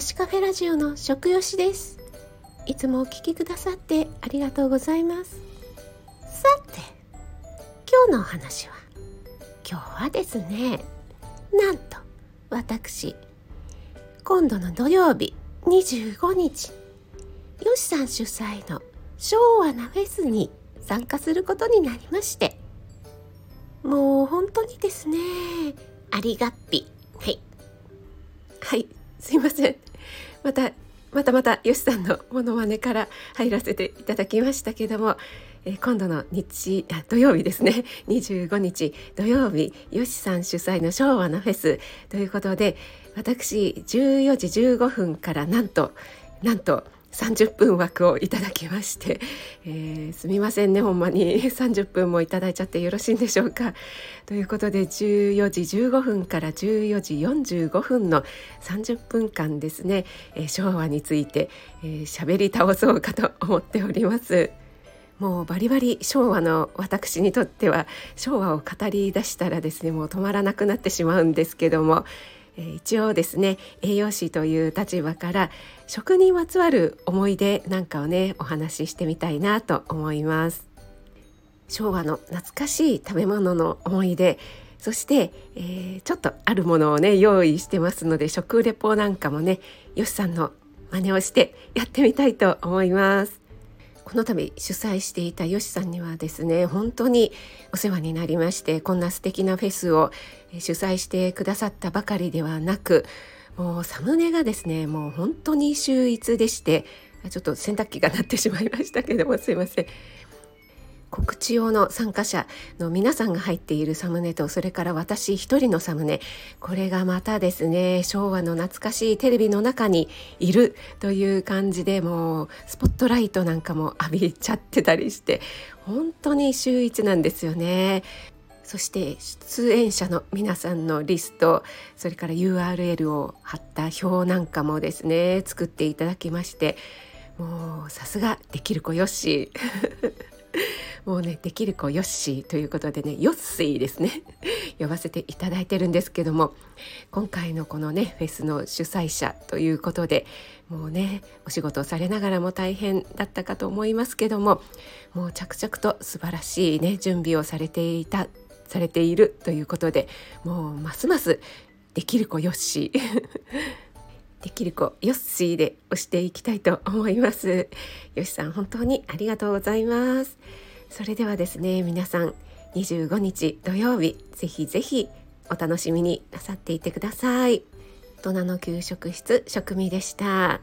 よしカフェラジオの食よしです。いつもお聞きくださってありがとうございます。さて今日のお話は今日はですねなんと私今度の土曜日25日よしさん主催の昭和なフェスに参加することになりましてもう本当にですねありがっぴ。はい。はいすいません。またまたまたよしさんのモノマネから入らせていただきましたけども、えー、今度の日あ土曜日ですね。25日土曜日よしさん主催の昭和のフェス。ということで私14時15分からなんとなんと30分枠をいただきまして、えー、すみませんねほんまに 30分もいただいちゃってよろしいんでしょうか。ということで14時15分から14時45分の30分間ですね、えー、昭和について喋、えー、り倒そうかと思っております。もうバリバリ昭和の私にとっては昭和を語り出したらですねもう止まらなくなってしまうんですけどもえ一応ですね栄養士という立場から食にまつわる思い出なんかをねお話ししてみたいなと思います。昭和の懐かしい食べ物の思い出そして、えー、ちょっとあるものをね用意してますので食レポなんかもねよしさんの真似をしてやってみたいと思います。この度主催していたよしさんにはですね本当にお世話になりましてこんな素敵なフェスを主催してくださったばかりではなくもうサムネがですねもう本当に秀逸でしてちょっと洗濯機が鳴ってしまいましたけどもすいません。告知用の参加者の皆さんが入っているサムネとそれから私一人のサムネこれがまたですね昭和の懐かしいテレビの中にいるという感じでもうスポットライトなんかも浴びちゃってたりして本当に秀逸なんですよね。そして出演者の皆さんのリストそれから URL を貼った表なんかもですね作っていただきましてもうさすができる子よしもうねできる子ヨッシーということでねヨッシーですね。呼ばせていただいてるんですけども今回のこのねフェスの主催者ということでもうねお仕事をされながらも大変だったかと思いますけどももう着々と素晴らしいね準備をされていたされているということでもうますますできる子ヨッシー。できる子ヨッシーで押していきたいと思います。よしさん本当にありがとうございます。それではですね皆さん25日土曜日ぜひぜひお楽しみになさっていてください。大人の給食室食味でした。